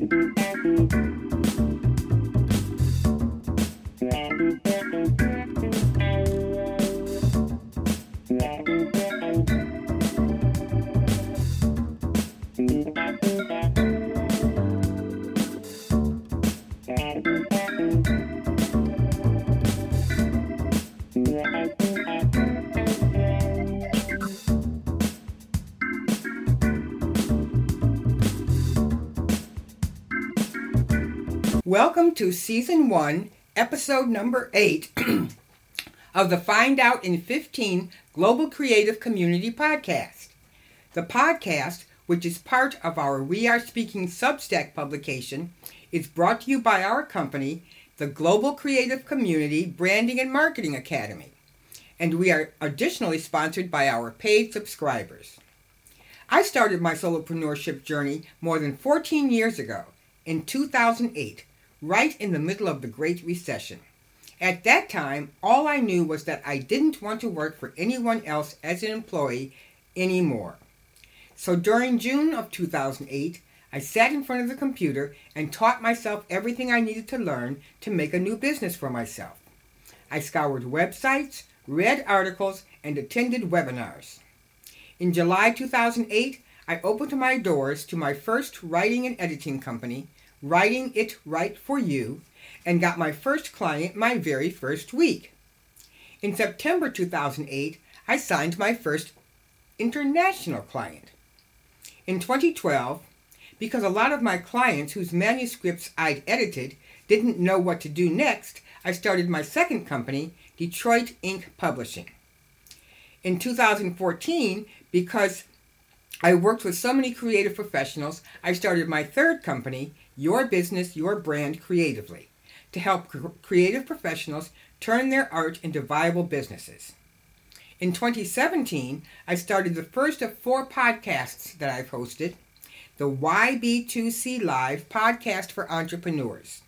guys. Welcome to Season 1, Episode Number 8 of the Find Out in 15 Global Creative Community Podcast. The podcast, which is part of our We Are Speaking Substack publication, is brought to you by our company, the Global Creative Community Branding and Marketing Academy, and we are additionally sponsored by our paid subscribers. I started my solopreneurship journey more than 14 years ago, in 2008 right in the middle of the Great Recession. At that time, all I knew was that I didn't want to work for anyone else as an employee anymore. So during June of 2008, I sat in front of the computer and taught myself everything I needed to learn to make a new business for myself. I scoured websites, read articles, and attended webinars. In July 2008, I opened my doors to my first writing and editing company, Writing It Right for You, and got my first client my very first week. In September 2008, I signed my first international client. In 2012, because a lot of my clients whose manuscripts I'd edited didn't know what to do next, I started my second company, Detroit Ink Publishing. In 2014, because I worked with so many creative professionals, I started my third company, Your Business, Your Brand Creatively, to help creative professionals turn their art into viable businesses. In 2017, I started the first of four podcasts that I've hosted the YB2C Live podcast for entrepreneurs.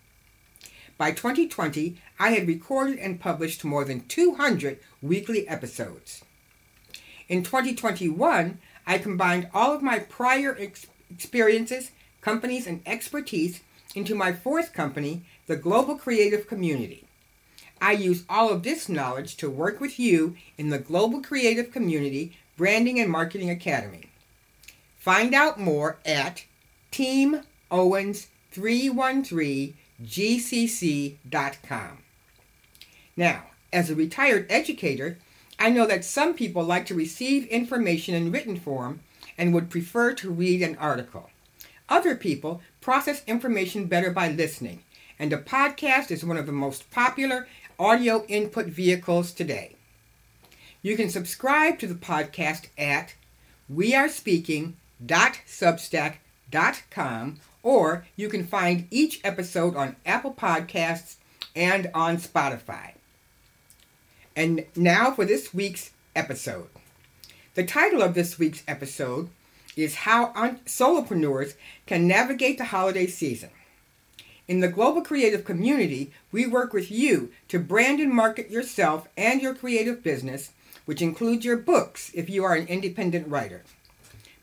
By 2020, I had recorded and published more than 200 weekly episodes. In 2021, I combined all of my prior ex- experiences, companies, and expertise into my fourth company, the Global Creative Community. I use all of this knowledge to work with you in the Global Creative Community Branding and Marketing Academy. Find out more at teamowens313gcc.com. Now, as a retired educator, I know that some people like to receive information in written form and would prefer to read an article. Other people process information better by listening, and a podcast is one of the most popular audio input vehicles today. You can subscribe to the podcast at wearespeaking.substack.com or you can find each episode on Apple Podcasts and on Spotify. And now for this week's episode. The title of this week's episode is How Solopreneurs Can Navigate the Holiday Season. In the global creative community, we work with you to brand and market yourself and your creative business, which includes your books if you are an independent writer.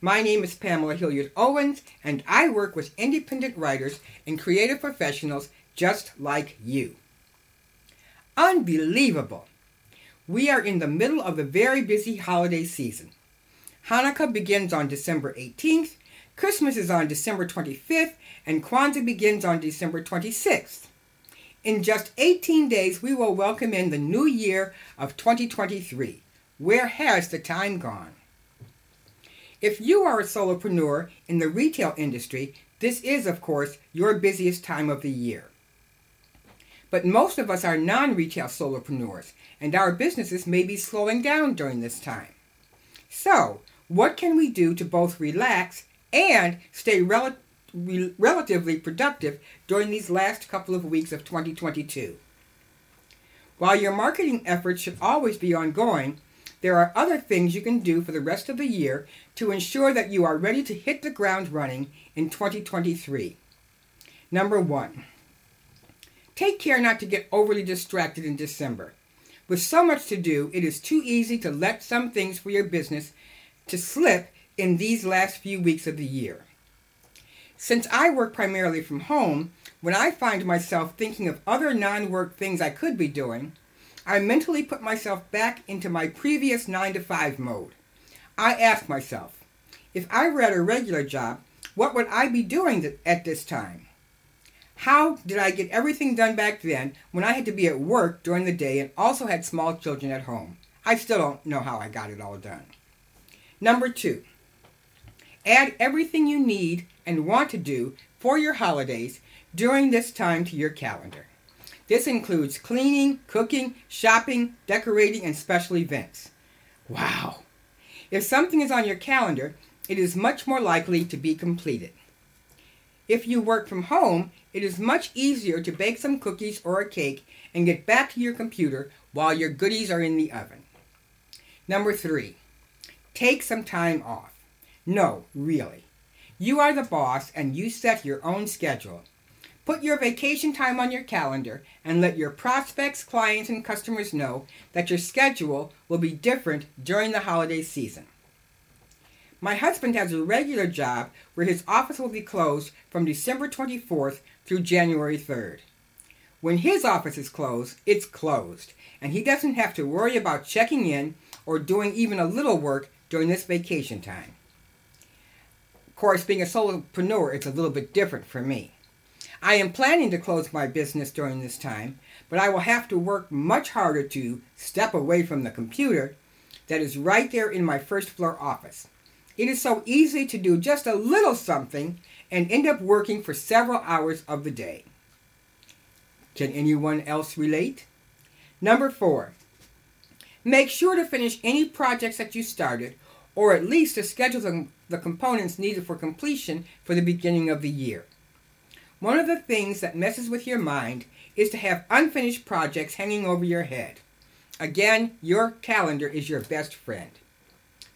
My name is Pamela Hilliard Owens, and I work with independent writers and creative professionals just like you. Unbelievable! We are in the middle of a very busy holiday season. Hanukkah begins on December 18th, Christmas is on December 25th, and Kwanzaa begins on December 26th. In just 18 days, we will welcome in the new year of 2023. Where has the time gone? If you are a solopreneur in the retail industry, this is, of course, your busiest time of the year. But most of us are non retail solopreneurs, and our businesses may be slowing down during this time. So, what can we do to both relax and stay rel- re- relatively productive during these last couple of weeks of 2022? While your marketing efforts should always be ongoing, there are other things you can do for the rest of the year to ensure that you are ready to hit the ground running in 2023. Number one, take care not to get overly distracted in December. With so much to do, it is too easy to let some things for your business to slip in these last few weeks of the year. Since I work primarily from home, when I find myself thinking of other non work things I could be doing, I mentally put myself back into my previous 9 to 5 mode. I ask myself, if I were at a regular job, what would I be doing at this time? How did I get everything done back then when I had to be at work during the day and also had small children at home? I still don't know how I got it all done. Number two, add everything you need and want to do for your holidays during this time to your calendar. This includes cleaning, cooking, shopping, decorating, and special events. Wow! If something is on your calendar, it is much more likely to be completed. If you work from home, it is much easier to bake some cookies or a cake and get back to your computer while your goodies are in the oven. Number three, take some time off. No, really. You are the boss and you set your own schedule. Put your vacation time on your calendar and let your prospects, clients, and customers know that your schedule will be different during the holiday season. My husband has a regular job where his office will be closed from December 24th through January 3rd. When his office is closed, it's closed, and he doesn't have to worry about checking in or doing even a little work during this vacation time. Of course, being a solopreneur, it's a little bit different for me. I am planning to close my business during this time, but I will have to work much harder to step away from the computer that is right there in my first floor office. It is so easy to do just a little something and end up working for several hours of the day. Can anyone else relate? Number four, make sure to finish any projects that you started or at least to schedule the components needed for completion for the beginning of the year. One of the things that messes with your mind is to have unfinished projects hanging over your head. Again, your calendar is your best friend.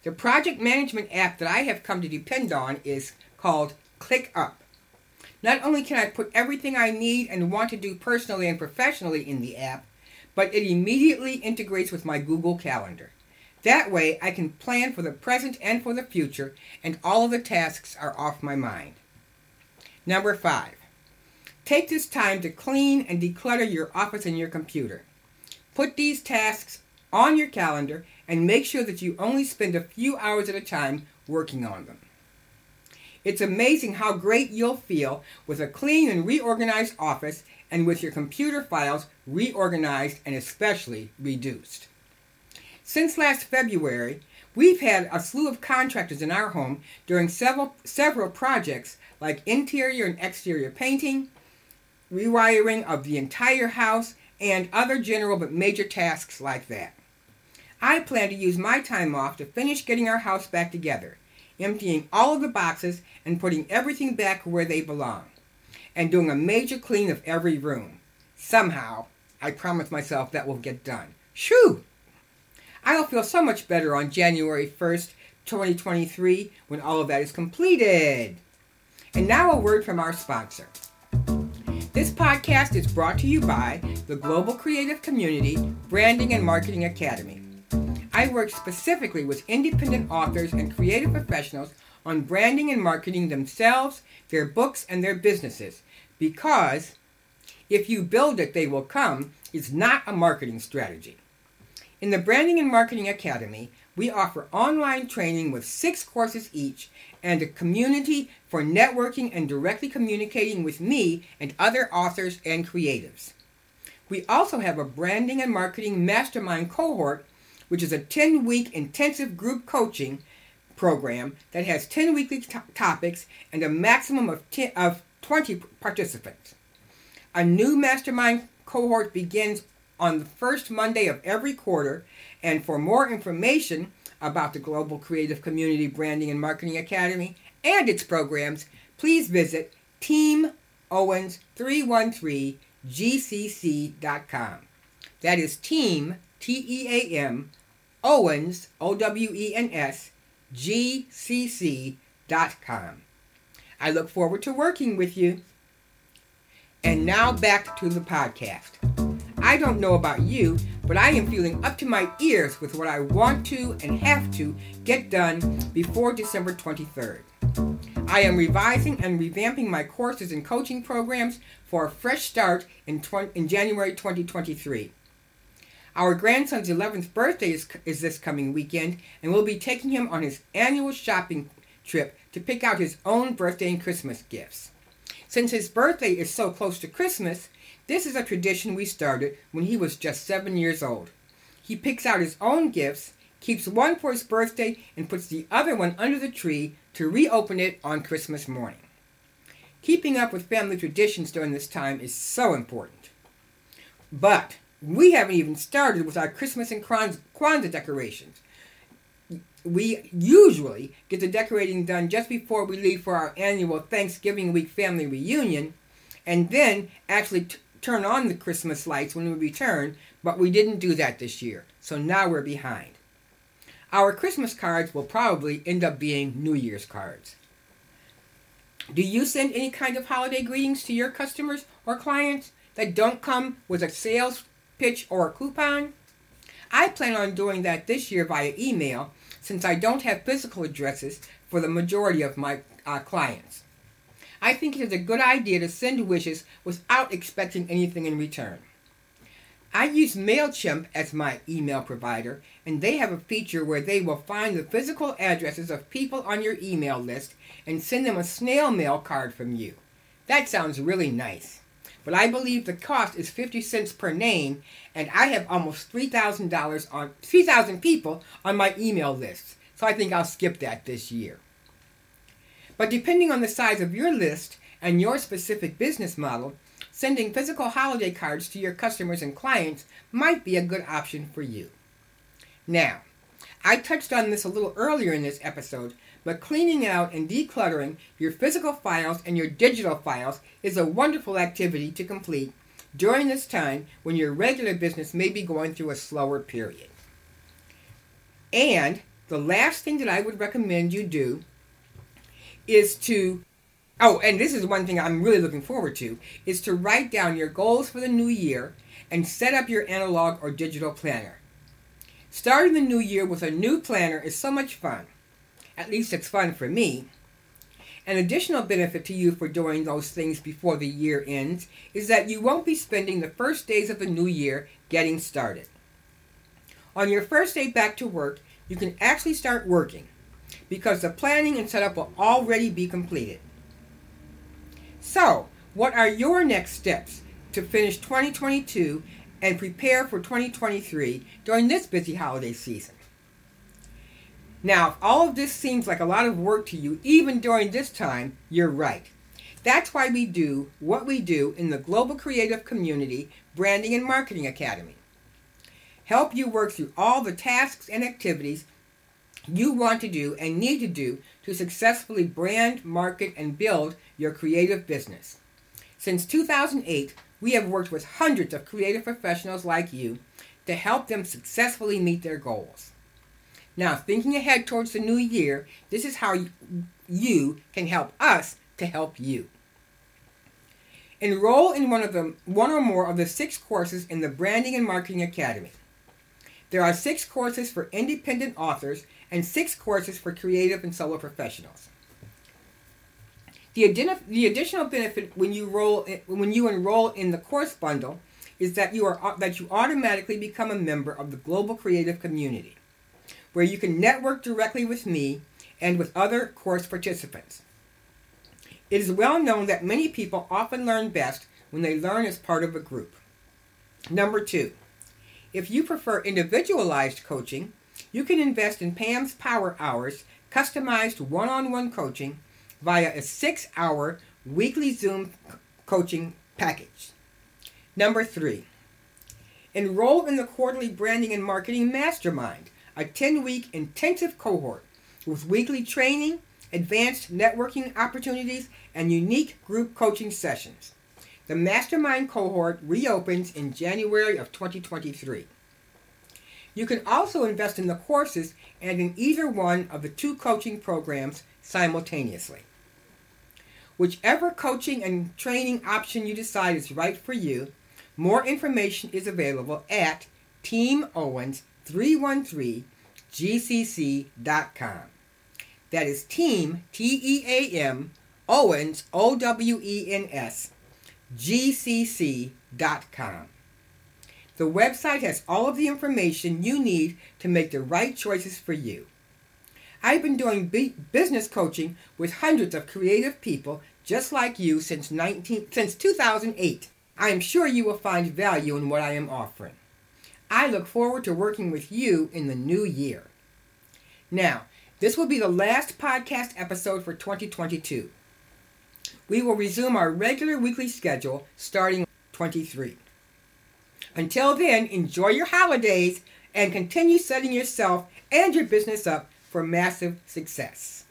The project management app that I have come to depend on is called ClickUp. Not only can I put everything I need and want to do personally and professionally in the app, but it immediately integrates with my Google Calendar. That way, I can plan for the present and for the future, and all of the tasks are off my mind. Number five, take this time to clean and declutter your office and your computer. Put these tasks on your calendar and make sure that you only spend a few hours at a time working on them. It's amazing how great you'll feel with a clean and reorganized office and with your computer files reorganized and especially reduced. Since last February, we've had a slew of contractors in our home during several, several projects like interior and exterior painting, rewiring of the entire house, and other general but major tasks like that. I plan to use my time off to finish getting our house back together, emptying all of the boxes and putting everything back where they belong, and doing a major clean of every room. Somehow, I promise myself that will get done. Shoo! I'll feel so much better on January 1st, 2023, when all of that is completed. And now a word from our sponsor. This podcast is brought to you by the Global Creative Community Branding and Marketing Academy. I work specifically with independent authors and creative professionals on branding and marketing themselves, their books, and their businesses because if you build it, they will come is not a marketing strategy. In the Branding and Marketing Academy, we offer online training with six courses each and a community for networking and directly communicating with me and other authors and creatives. We also have a branding and marketing mastermind cohort, which is a 10 week intensive group coaching program that has 10 weekly topics and a maximum of, 10, of 20 participants. A new mastermind cohort begins on the first Monday of every quarter. And for more information about the Global Creative Community Branding and Marketing Academy and its programs, please visit teamowens313gcc.com. That is team, T E A M, Owens, O W E N S, G C C.com. I look forward to working with you. And now back to the podcast. I don't know about you, but I am feeling up to my ears with what I want to and have to get done before December 23rd. I am revising and revamping my courses and coaching programs for a fresh start in, 20, in January 2023. Our grandson's 11th birthday is, is this coming weekend, and we'll be taking him on his annual shopping trip to pick out his own birthday and Christmas gifts. Since his birthday is so close to Christmas, this is a tradition we started when he was just seven years old. He picks out his own gifts, keeps one for his birthday, and puts the other one under the tree to reopen it on Christmas morning. Keeping up with family traditions during this time is so important. But we haven't even started with our Christmas and Kwanzaa decorations. We usually get the decorating done just before we leave for our annual Thanksgiving week family reunion, and then actually t- turn on the Christmas lights when we return, but we didn't do that this year, so now we're behind. Our Christmas cards will probably end up being New Year's cards. Do you send any kind of holiday greetings to your customers or clients that don't come with a sales pitch, or a coupon? I plan on doing that this year via email since I don't have physical addresses for the majority of my uh, clients. I think it is a good idea to send wishes without expecting anything in return. I use MailChimp as my email provider, and they have a feature where they will find the physical addresses of people on your email list and send them a snail mail card from you. That sounds really nice but I believe the cost is 50 cents per name, and I have almost $3,000 on 3,000 people on my email list. So I think I'll skip that this year. But depending on the size of your list and your specific business model, sending physical holiday cards to your customers and clients might be a good option for you. Now, I touched on this a little earlier in this episode, but cleaning out and decluttering your physical files and your digital files is a wonderful activity to complete during this time when your regular business may be going through a slower period. And the last thing that I would recommend you do is to Oh, and this is one thing I'm really looking forward to is to write down your goals for the new year and set up your analog or digital planner. Starting the new year with a new planner is so much fun. At least it's fun for me. An additional benefit to you for doing those things before the year ends is that you won't be spending the first days of the new year getting started. On your first day back to work, you can actually start working because the planning and setup will already be completed. So, what are your next steps to finish 2022 and prepare for 2023 during this busy holiday season? Now, if all of this seems like a lot of work to you, even during this time, you're right. That's why we do what we do in the Global Creative Community Branding and Marketing Academy. Help you work through all the tasks and activities you want to do and need to do to successfully brand, market, and build your creative business. Since 2008, we have worked with hundreds of creative professionals like you to help them successfully meet their goals. Now, thinking ahead towards the new year, this is how you can help us to help you. Enroll in one of the one or more of the six courses in the Branding and Marketing Academy. There are six courses for independent authors and six courses for creative and solo professionals. The, the additional benefit when you roll when you enroll in the course bundle is that you are that you automatically become a member of the global creative community where you can network directly with me and with other course participants. It is well known that many people often learn best when they learn as part of a group. Number two, if you prefer individualized coaching, you can invest in Pam's Power Hours customized one on one coaching via a six hour weekly Zoom coaching package. Number three, enroll in the quarterly branding and marketing mastermind a 10 week intensive cohort with weekly training, advanced networking opportunities, and unique group coaching sessions. The mastermind cohort reopens in January of 2023. You can also invest in the courses and in either one of the two coaching programs simultaneously. Whichever coaching and training option you decide is right for you, More information is available at teamowens313gcc.com. That is team, T E A M, Owens, O W E N S, gcc.com. The website has all of the information you need to make the right choices for you. I've been doing business coaching with hundreds of creative people just like you since 19 since 2008. I am sure you will find value in what I am offering. I look forward to working with you in the new year. Now, this will be the last podcast episode for 2022. We will resume our regular weekly schedule starting 23. Until then, enjoy your holidays and continue setting yourself and your business up for massive success.